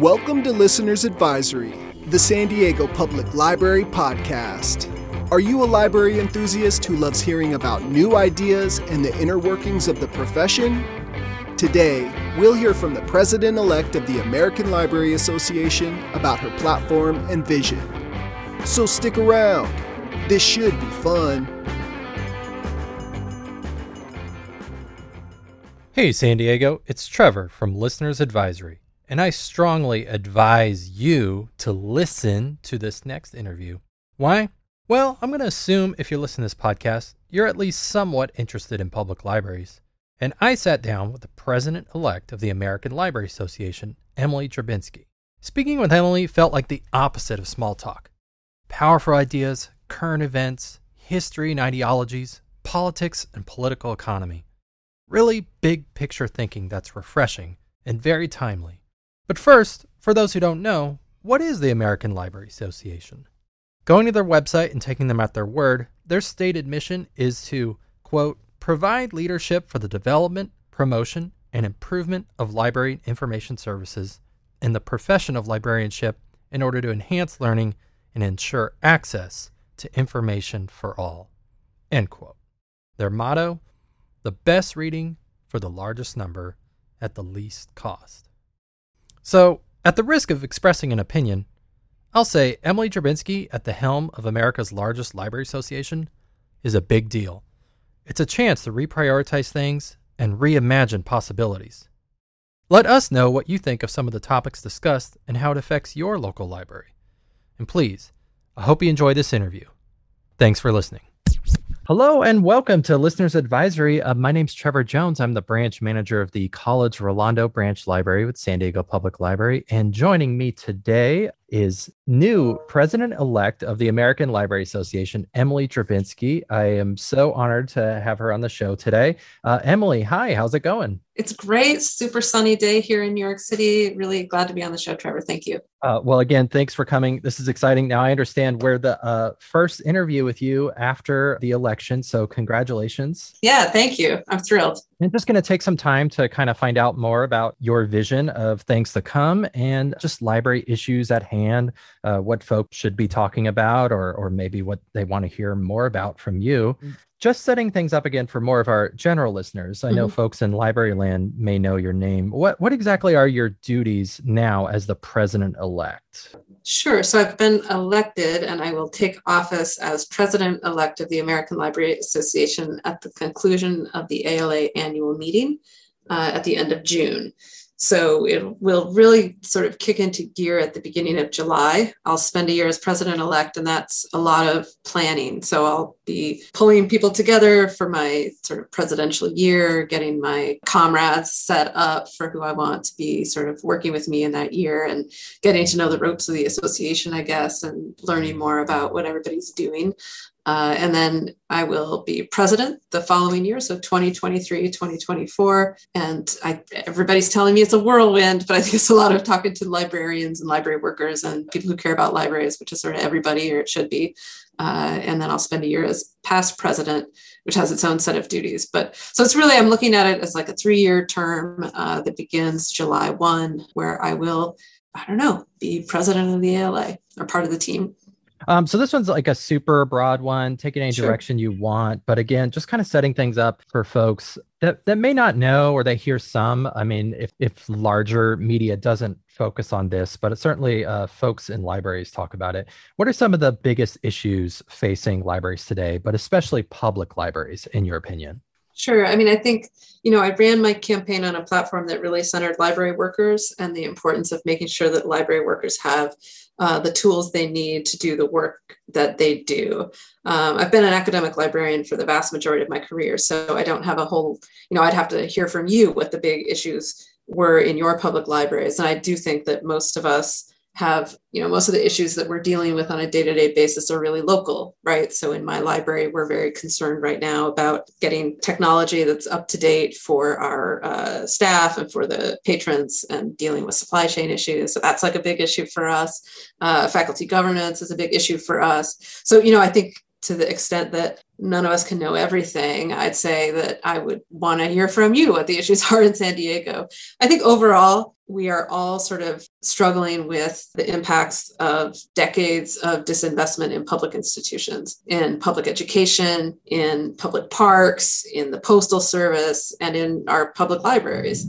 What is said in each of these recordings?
Welcome to Listener's Advisory, the San Diego Public Library podcast. Are you a library enthusiast who loves hearing about new ideas and the inner workings of the profession? Today, we'll hear from the president elect of the American Library Association about her platform and vision. So stick around, this should be fun. Hey, San Diego, it's Trevor from Listener's Advisory. And I strongly advise you to listen to this next interview. Why? Well, I'm going to assume if you listen to this podcast, you're at least somewhat interested in public libraries. And I sat down with the president elect of the American Library Association, Emily Drabinski. Speaking with Emily felt like the opposite of small talk powerful ideas, current events, history and ideologies, politics and political economy. Really big picture thinking that's refreshing and very timely. But first, for those who don't know, what is the American Library Association? Going to their website and taking them at their word, their stated mission is to, quote, provide leadership for the development, promotion, and improvement of library information services in the profession of librarianship in order to enhance learning and ensure access to information for all. End quote. Their motto the best reading for the largest number at the least cost. So, at the risk of expressing an opinion, I'll say Emily Drabinski at the helm of America's largest library association is a big deal. It's a chance to reprioritize things and reimagine possibilities. Let us know what you think of some of the topics discussed and how it affects your local library. And please, I hope you enjoy this interview. Thanks for listening. Hello and welcome to Listeners Advisory. Uh, my name's Trevor Jones. I'm the branch manager of the College Rolando Branch Library with San Diego Public Library. And joining me today is new president elect of the American Library Association, Emily Drabinski. I am so honored to have her on the show today. Uh, Emily, hi, how's it going? It's great. Super sunny day here in New York City. Really glad to be on the show, Trevor. Thank you. Uh, well, again, thanks for coming. This is exciting. Now, I understand we're the uh, first interview with you after the election. So, congratulations. Yeah, thank you. I'm thrilled. I'm just going to take some time to kind of find out more about your vision of things to come and just library issues at hand, uh, what folks should be talking about, or, or maybe what they want to hear more about from you. Mm just setting things up again for more of our general listeners. I know mm-hmm. folks in library land may know your name. What what exactly are your duties now as the president elect? Sure. So I've been elected and I will take office as president elect of the American Library Association at the conclusion of the ALA annual meeting uh, at the end of June. So it will really sort of kick into gear at the beginning of July. I'll spend a year as president elect, and that's a lot of planning. So I'll be pulling people together for my sort of presidential year, getting my comrades set up for who I want to be sort of working with me in that year, and getting to know the ropes of the association, I guess, and learning more about what everybody's doing. Uh, and then I will be president the following year, so 2023, 2024. And I, everybody's telling me it's a whirlwind, but I think it's a lot of talking to librarians and library workers and people who care about libraries, which is sort of everybody, or it should be. Uh, and then I'll spend a year as past president, which has its own set of duties. But so it's really, I'm looking at it as like a three year term uh, that begins July 1, where I will, I don't know, be president of the ALA or part of the team. Um, so this one's like a super broad one, take it any sure. direction you want. But again, just kind of setting things up for folks that, that may not know or they hear some. I mean, if, if larger media doesn't focus on this, but it certainly uh, folks in libraries talk about it. What are some of the biggest issues facing libraries today, but especially public libraries, in your opinion? Sure. I mean, I think, you know, I ran my campaign on a platform that really centered library workers and the importance of making sure that library workers have uh, the tools they need to do the work that they do. Um, I've been an academic librarian for the vast majority of my career, so I don't have a whole, you know, I'd have to hear from you what the big issues were in your public libraries. And I do think that most of us have you know most of the issues that we're dealing with on a day-to-day basis are really local right? So in my library we're very concerned right now about getting technology that's up to date for our uh, staff and for the patrons and dealing with supply chain issues. So that's like a big issue for us. Uh, faculty governance is a big issue for us. So you know i think to the extent that none of us can know everything. I'd say that I would want to hear from you what the issues are in San Diego. I think overall, we are all sort of struggling with the impacts of decades of disinvestment in public institutions, in public education, in public parks, in the postal service, and in our public libraries.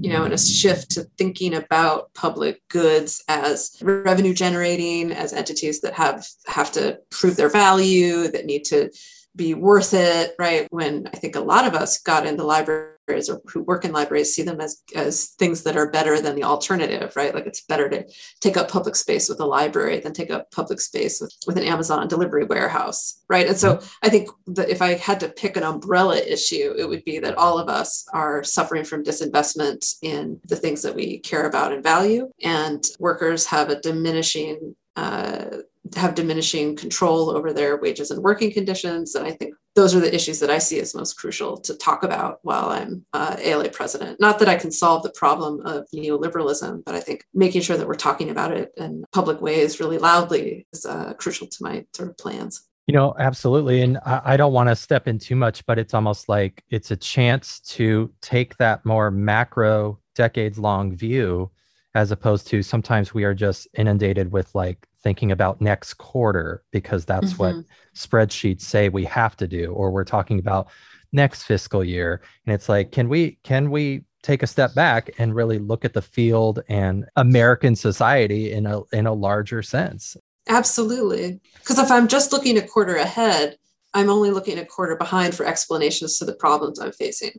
You know, and a shift to thinking about public goods as revenue generating, as entities that have have to prove their value, that need to be worth it, right? When I think a lot of us got into libraries or who work in libraries see them as, as things that are better than the alternative, right? Like it's better to take up public space with a library than take up public space with, with an Amazon delivery warehouse, right? And so I think that if I had to pick an umbrella issue, it would be that all of us are suffering from disinvestment in the things that we care about and value, and workers have a diminishing uh, have diminishing control over their wages and working conditions. And I think those are the issues that I see as most crucial to talk about while I'm uh, ALA president. Not that I can solve the problem of neoliberalism, but I think making sure that we're talking about it in public ways really loudly is uh, crucial to my sort of plans. You know, absolutely. And I, I don't want to step in too much, but it's almost like it's a chance to take that more macro, decades long view as opposed to sometimes we are just inundated with like thinking about next quarter because that's mm-hmm. what spreadsheets say we have to do or we're talking about next fiscal year. And it's like can we can we take a step back and really look at the field and american society in a in a larger sense? Absolutely. Because if i'm just looking a quarter ahead i'm only looking a quarter behind for explanations to the problems i'm facing.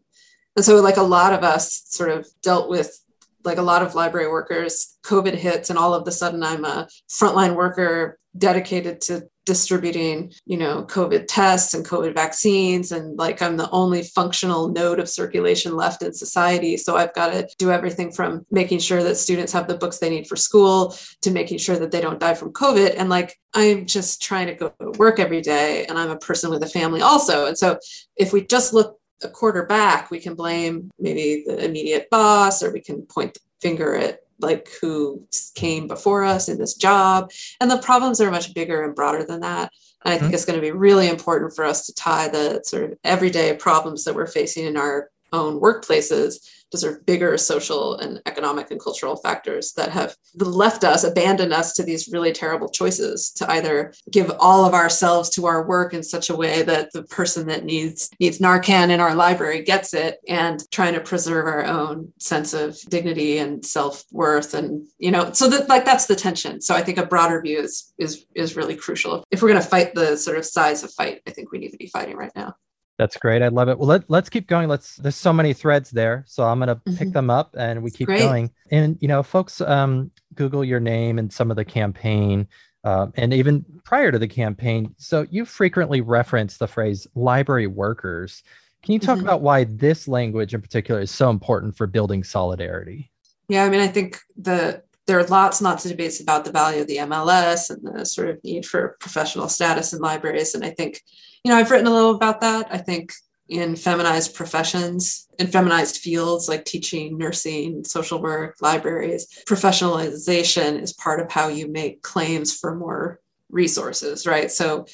And so like a lot of us sort of dealt with like a lot of library workers, COVID hits, and all of a sudden I'm a frontline worker dedicated to distributing, you know, COVID tests and COVID vaccines. And like I'm the only functional node of circulation left in society. So I've got to do everything from making sure that students have the books they need for school to making sure that they don't die from COVID. And like I'm just trying to go to work every day. And I'm a person with a family also. And so if we just look a quarter back, we can blame maybe the immediate boss, or we can point the finger at like who came before us in this job. And the problems are much bigger and broader than that. And I think mm-hmm. it's going to be really important for us to tie the sort of everyday problems that we're facing in our own workplaces to sort of bigger social and economic and cultural factors that have left us, abandoned us to these really terrible choices to either give all of ourselves to our work in such a way that the person that needs needs Narcan in our library gets it, and trying to preserve our own sense of dignity and self-worth. And you know, so that like that's the tension. So I think a broader view is is is really crucial. If we're going to fight the sort of size of fight, I think we need to be fighting right now. That's great. I love it. Well, let, let's keep going. Let's, there's so many threads there. So I'm going to mm-hmm. pick them up and we keep great. going. And, you know, folks, um, Google your name and some of the campaign, uh, and even prior to the campaign. So you frequently reference the phrase library workers. Can you talk mm-hmm. about why this language in particular is so important for building solidarity? Yeah, I mean, I think the there are lots and lots of debates about the value of the MLS and the sort of need for professional status in libraries. And I think you know, I've written a little about that. I think in feminized professions, in feminized fields like teaching, nursing, social work, libraries, professionalization is part of how you make claims for more resources, right? So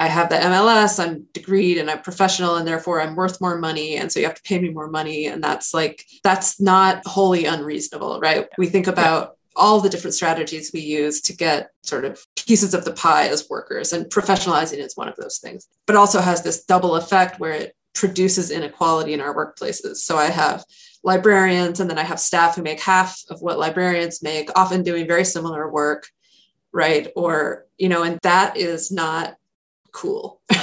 I have the MLS, I'm degreed and I'm professional, and therefore I'm worth more money. And so you have to pay me more money. And that's like, that's not wholly unreasonable, right? We think about all the different strategies we use to get sort of pieces of the pie as workers and professionalizing is one of those things but also has this double effect where it produces inequality in our workplaces so i have librarians and then i have staff who make half of what librarians make often doing very similar work right or you know and that is not cool.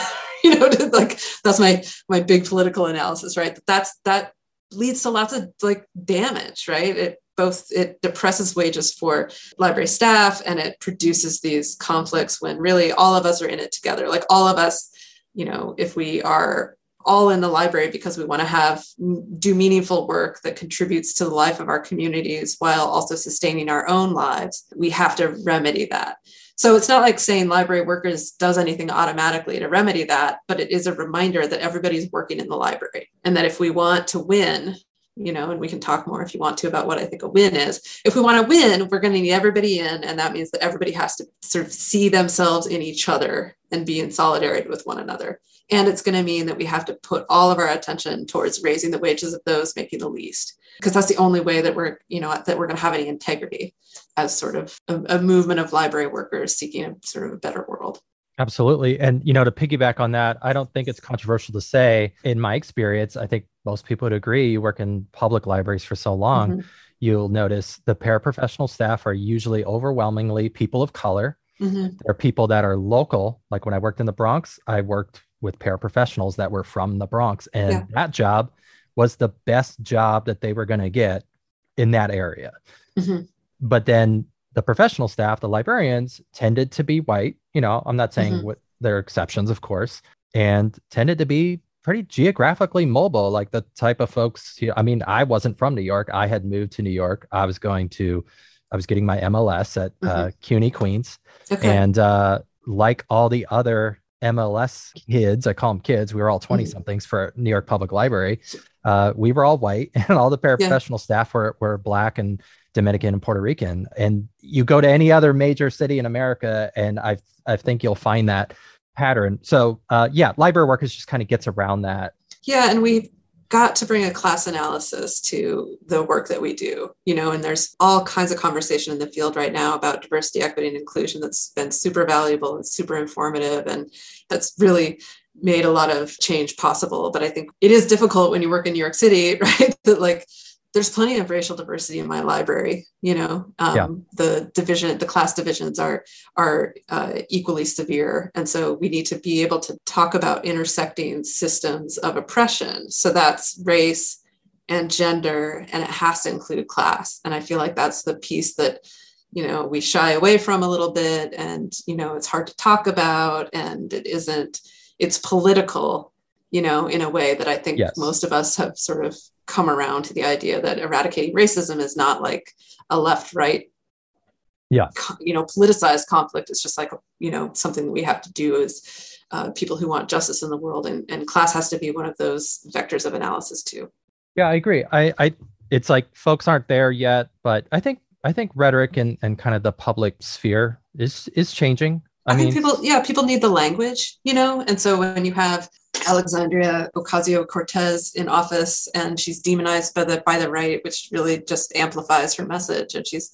You know like that's my my big political analysis right? That's that leads to lots of like damage right? It both it depresses wages for library staff and it produces these conflicts when really all of us are in it together. Like all of us you know if we are all in the library because we want to have do meaningful work that contributes to the life of our communities while also sustaining our own lives we have to remedy that so it's not like saying library workers does anything automatically to remedy that but it is a reminder that everybody's working in the library and that if we want to win you know, and we can talk more if you want to about what I think a win is. If we want to win, we're going to need everybody in, and that means that everybody has to sort of see themselves in each other and be in solidarity with one another. And it's going to mean that we have to put all of our attention towards raising the wages of those making the least, because that's the only way that we're, you know, that we're going to have any integrity as sort of a, a movement of library workers seeking a sort of a better world. Absolutely. And, you know, to piggyback on that, I don't think it's controversial to say, in my experience, I think most people would agree. You work in public libraries for so long, mm-hmm. you'll notice the paraprofessional staff are usually overwhelmingly people of color. Mm-hmm. There are people that are local. Like when I worked in the Bronx, I worked with paraprofessionals that were from the Bronx. And yeah. that job was the best job that they were going to get in that area. Mm-hmm. But then the professional staff, the librarians, tended to be white. You know, I'm not saying mm-hmm. what there are exceptions, of course, and tended to be pretty geographically mobile, like the type of folks. You know, I mean, I wasn't from New York. I had moved to New York. I was going to, I was getting my MLS at uh, mm-hmm. uh, CUNY Queens, okay. and uh, like all the other MLS kids, I call them kids. We were all 20 somethings mm-hmm. for New York Public Library. Uh, we were all white, and all the paraprofessional yeah. staff were were black and Dominican and Puerto Rican. And you go to any other major city in America, and I I think you'll find that pattern. So uh, yeah, library workers just kind of gets around that. Yeah, and we've got to bring a class analysis to the work that we do you know and there's all kinds of conversation in the field right now about diversity equity and inclusion that's been super valuable and super informative and that's really made a lot of change possible. But i think it is difficult when you work in new york city right? That like there's plenty of racial diversity in my library you know um, yeah. the division the class divisions are are uh, equally severe and so we need to be able to talk about intersecting systems of oppression so that's race and gender and it has to include class and i feel like that's the piece that you know we shy away from a little bit and you know it's hard to talk about and it isn't it's political you know in a way that i think yes. most of us have sort of come around to the idea that eradicating racism is not like a left right yeah you know politicized conflict. It's just like you know something that we have to do as uh, people who want justice in the world and, and class has to be one of those vectors of analysis too. Yeah i agree. I i it's like folks aren't there yet but i think i think rhetoric and and kind of the public sphere is is changing. I, I mean, think people, yeah, people need the language, you know? And so when you have Alexandria Ocasio Cortez in office and she's demonized by the by the right, which really just amplifies her message. And she's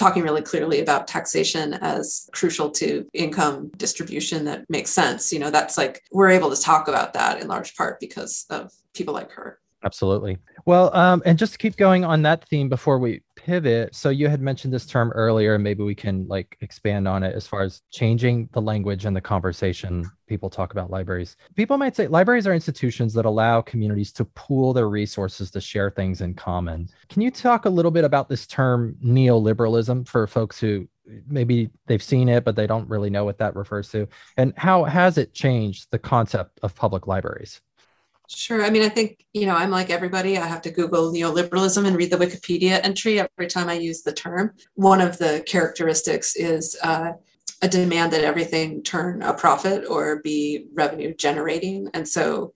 talking really clearly about taxation as crucial to income distribution that makes sense. You know, that's like we're able to talk about that in large part because of people like her. Absolutely. Well, um, and just to keep going on that theme before we pivot, so you had mentioned this term earlier, and maybe we can like expand on it as far as changing the language and the conversation people talk about libraries. People might say libraries are institutions that allow communities to pool their resources to share things in common. Can you talk a little bit about this term neoliberalism for folks who maybe they've seen it but they don't really know what that refers to and how has it changed the concept of public libraries Sure. I mean, I think, you know, I'm like everybody. I have to Google neoliberalism and read the Wikipedia entry every time I use the term. One of the characteristics is uh, a demand that everything turn a profit or be revenue generating. And so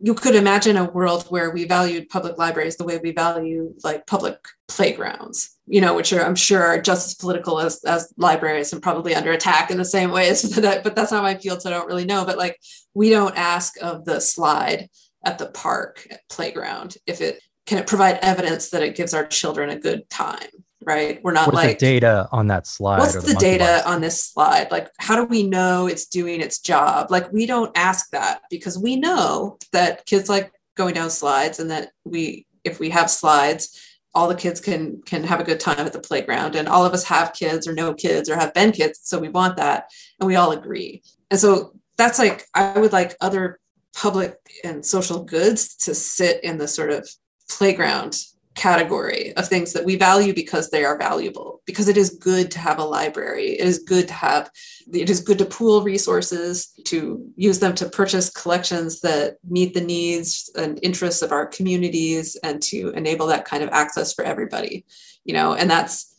you could imagine a world where we valued public libraries the way we value like public playgrounds, you know, which are, I'm sure, are just as political as, as libraries and probably under attack in the same ways. but that's not my field, so I don't really know. But like, we don't ask of the slide at the park at playground if it can it provide evidence that it gives our children a good time right? We're not what's like the data on that slide what's the, the data on this slide? Like how do we know it's doing its job? Like we don't ask that because we know that kids like going down slides and that we if we have slides all the kids can can have a good time at the playground and all of us have kids or no kids or have been kids so we want that and we all agree. And so that's like i would like other public and social goods to sit in the sort of playground category of things that we value because they are valuable because it is good to have a library. It is good to have it is good to pool resources to use them to purchase collections that meet the needs and interests of our communities and to enable that kind of access for everybody you know and that's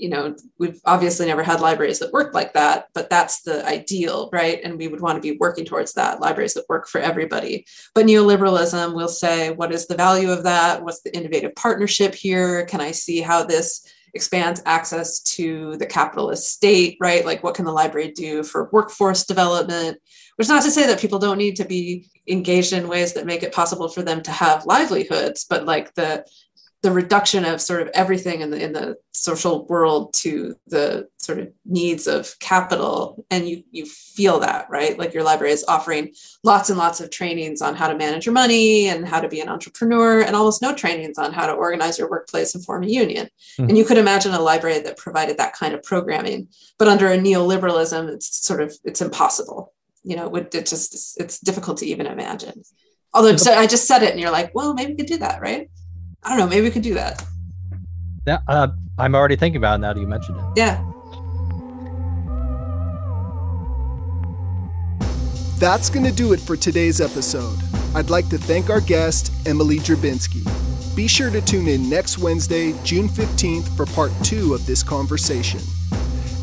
you know, we've obviously never had libraries that work like that, but that's the ideal, right? And we would want to be working towards that libraries that work for everybody. But neoliberalism will say, what is the value of that? What's the innovative partnership here? Can I see how this expands access to the capitalist state, right? Like, what can the library do for workforce development? Which is not to say that people don't need to be engaged in ways that make it possible for them to have livelihoods, but like the the reduction of sort of everything in the in the social world to the sort of needs of capital. And you you feel that right? Like your library is offering lots and lots of trainings on how to manage your money and how to be an entrepreneur and almost no trainings on how to organize your workplace and form a union. Mm-hmm. and you could imagine a library that provided that kind of programming. But under a neoliberalism it's sort of it's impossible. You know it, it just it's difficult to even imagine. Although so i just said it and you're like well maybe we could do that right I don't know. Maybe we could do that. Yeah, uh, I'm already thinking about it now that you mentioned it. Yeah. That's going to do it for today's episode. I'd like to thank our guest, Emily Drabinski. Be sure to tune in next Wednesday, June 15th, for part two of this conversation.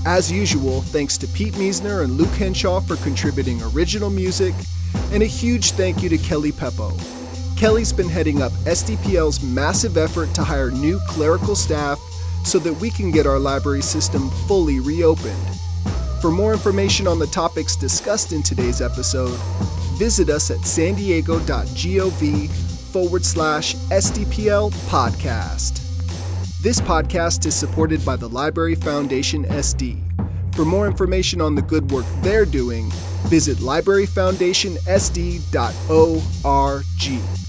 As usual, thanks to Pete Meisner and Luke Henshaw for contributing original music, and a huge thank you to Kelly Peppo, Kelly's been heading up SDPL's massive effort to hire new clerical staff so that we can get our library system fully reopened. For more information on the topics discussed in today's episode, visit us at san forward slash SDPL podcast. This podcast is supported by the Library Foundation SD. For more information on the good work they're doing, visit libraryfoundationsd.org.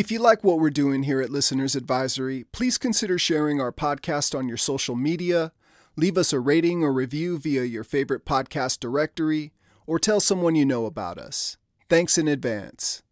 If you like what we're doing here at Listeners Advisory, please consider sharing our podcast on your social media, leave us a rating or review via your favorite podcast directory, or tell someone you know about us. Thanks in advance.